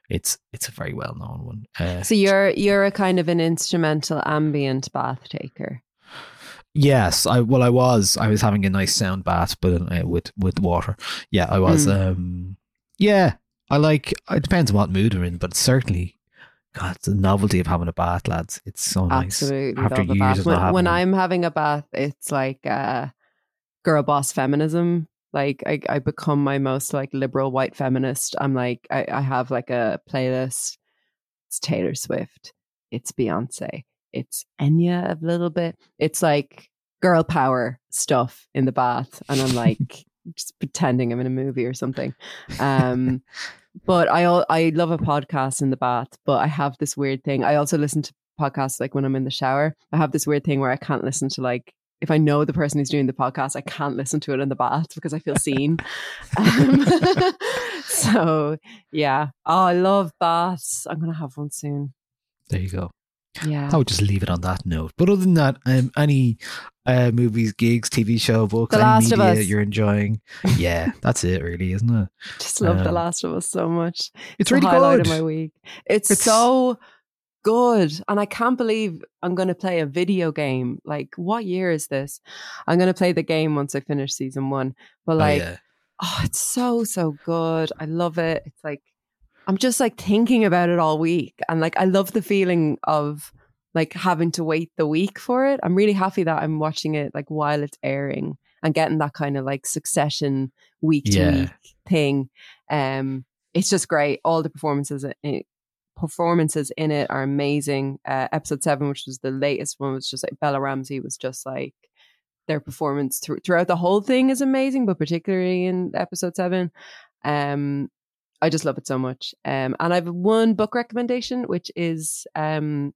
It's it's a very well known one. Uh, So you're you're a kind of an instrumental ambient bath taker. Yes, I well, I was. I was having a nice sound bath, but uh, with with water. Yeah, I was. Mm. Um, yeah, I like. It depends on what mood we're in, but certainly God, the novelty of having a bath, lads. It's so nice. Absolutely. After years When, when. I'm having a bath, it's like uh, girl boss feminism. Like I, I become my most like liberal white feminist. I'm like I, I have like a playlist. It's Taylor Swift. It's Beyonce. It's Enya a little bit. It's like girl power stuff in the bath, and I'm like just pretending I'm in a movie or something. Um, but I I love a podcast in the bath, but I have this weird thing. I also listen to podcasts like when I'm in the shower. I have this weird thing where I can't listen to like if I know the person who's doing the podcast, I can't listen to it in the bath because I feel seen. Um, so yeah, oh, I love baths. I'm gonna have one soon. There you go. Yeah. I would just leave it on that note. But other than that, um, any uh, movies, gigs, TV show, books, The any media Us. you're enjoying, yeah, that's it, really, isn't it? Just love The Um, Last of Us so much. It's a really good. of my week. It's, It's- so good, and I can't believe I'm going to play a video game. Like, what year is this? I'm going to play the game once I finish season one. But Oh, like, yeah. oh, it's so so good. I love it. It's like I'm just like thinking about it all week, and like I love the feeling of like having to wait the week for it. I'm really happy that I'm watching it like while it's airing and getting that kind of like succession week to week thing. Um, it's just great. All the performances performances in it are amazing. Uh, episode seven, which was the latest one, was just like Bella Ramsey was just like their performance through, throughout the whole thing is amazing, but particularly in episode seven. Um, I just love it so much. Um, and I have one book recommendation, which is um,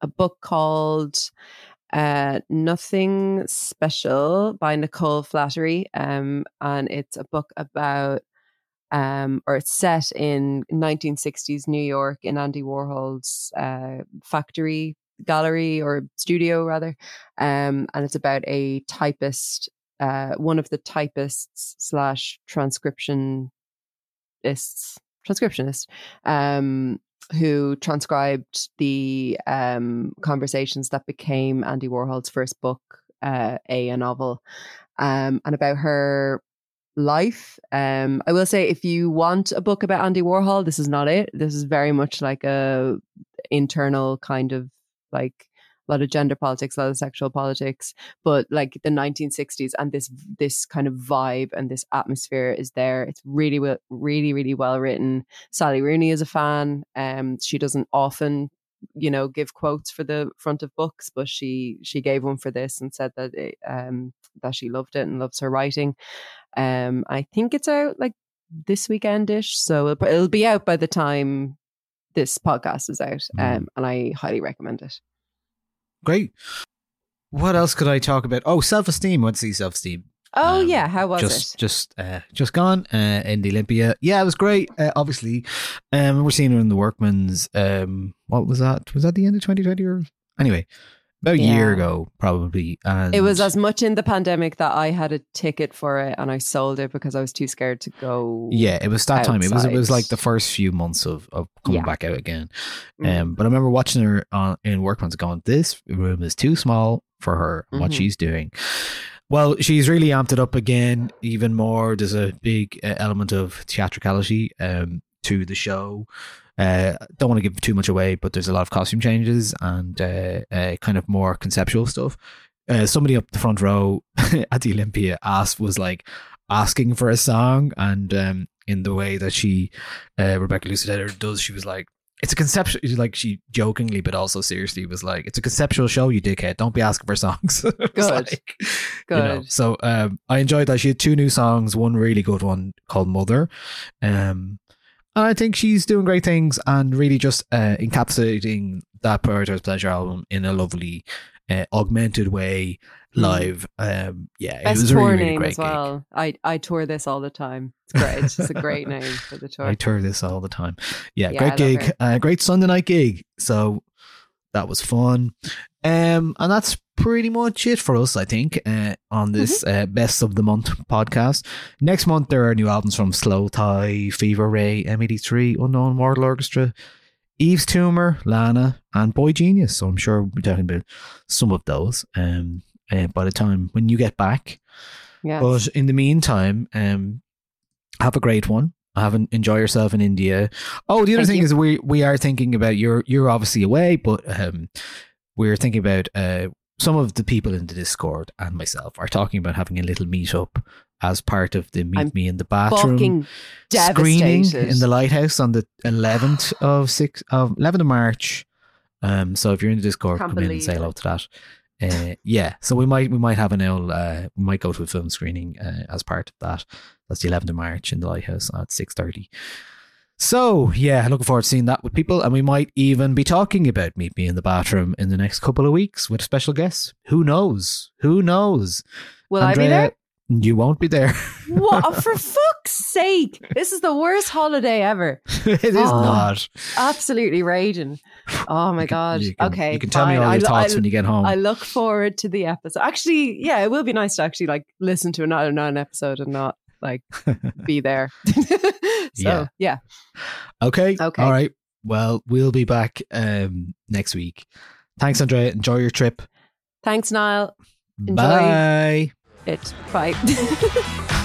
a book called uh, Nothing Special by Nicole Flattery. Um, and it's a book about, um, or it's set in 1960s New York in Andy Warhol's uh, factory gallery or studio rather. Um, and it's about a typist, uh, one of the typists slash transcriptionists, transcriptionist, um, who transcribed the um, conversations that became Andy Warhol's first book, uh, A, a novel, um, and about her life. Um, I will say, if you want a book about Andy Warhol, this is not it. This is very much like a internal kind of like a lot of gender politics, a lot of sexual politics, but like the 1960s and this this kind of vibe and this atmosphere is there. It's really well, really, really well written. Sally Rooney is a fan. Um, she doesn't often, you know, give quotes for the front of books, but she she gave one for this and said that it, um that she loved it and loves her writing. Um, I think it's out like this weekendish, so it'll, it'll be out by the time this podcast is out. Um, and I highly recommend it. Great. What else could I talk about? Oh, self esteem. Went to see self esteem. Oh yeah, how was just, it? Just, uh, just gone uh, in the Olympia. Yeah, it was great. Uh, obviously, um, we're seeing her in the Workman's. Um, what was that? Was that the end of 2020 or anyway? About a year ago, probably. And It was as much in the pandemic that I had a ticket for it and I sold it because I was too scared to go. Yeah, it was that time. It was it was like the first few months of, of coming Yeah. back out again. Mm. Um, but I remember watching her on, in Workman's going, this room is too small for her and what she's doing. Well, she's really amped it up again, even more. There's a big uh, element of theatricality um, to the show. Uh, don't want to give too much away, but there's a lot of costume changes and uh, uh, kind of more conceptual stuff. Uh, somebody up the front row at the Olympia asked was like asking for a song, and um, in the way that she, uh, Rebecca Lucy Taylor does, she was like, "It's a conceptual." Like she jokingly, but also seriously, was like, "It's a conceptual show, you dickhead. Don't be asking for songs." It was Good. you know, Good. so um, I enjoyed that. She had two new songs, one really good one called Mother. Um, and I think she's doing great things and really just uh, encapsulating that Prioritise Pleasure album in a lovely, uh, augmented way live. Um, yeah, it was a really, really name great as gig. well. I, I tour this all the time. It's great. It's just a great name for the tour. I tour this all the time. Yeah, Yeah, great gig. Uh, great Sunday night gig. So that was fun. Um, and that's pretty much it for us, I think, uh, on this Mm-hmm. uh, Best of the Month podcast. Next month, there are new albums from Slowthai, Fever Ray, M83, Unknown Mortal Orchestra, Yves Tumor, Lana, and boygenius. So I'm sure we'll be talking about some of those um, uh, by the time when you get back. Yes. But in the meantime, um, have a great one. Have an, enjoy yourself in India. Oh, the other Thank thing you. is we we are thinking about you're you're obviously away, but um, we're thinking about uh, some of the people in the Discord and myself are talking about having a little meetup as part of the meet I'm me in the bathroom screening in the lighthouse on the 11th of six of 11th of March. Um, so if you're in the Discord, Can't come in and say hello to that. Uh, yeah, so we might we might have an old uh, we might go to a film screening uh, as part of that. That's the 11th of March in the lighthouse at 6:30. So yeah, looking forward to seeing that with people, and we might even be talking about Meet Me in the Bathroom in the next couple of weeks with special guests. Who knows? Who knows? Will I be there? You won't be there. What for fuck's sake? This is the worst holiday ever. it is Oh. not. Absolutely raging. Oh my god. you can- okay. you can tell me all your I- thoughts I- when you get home. I look forward to the episode. Actually, yeah, it will be nice to actually like listen to another non episode and not like be there. so Yeah. yeah. Okay. Okay. All right. Well, we'll be back um, next week. Thanks, Andrea. Enjoy your trip. Thanks, Niall. Enjoy. Bye. It. Bye.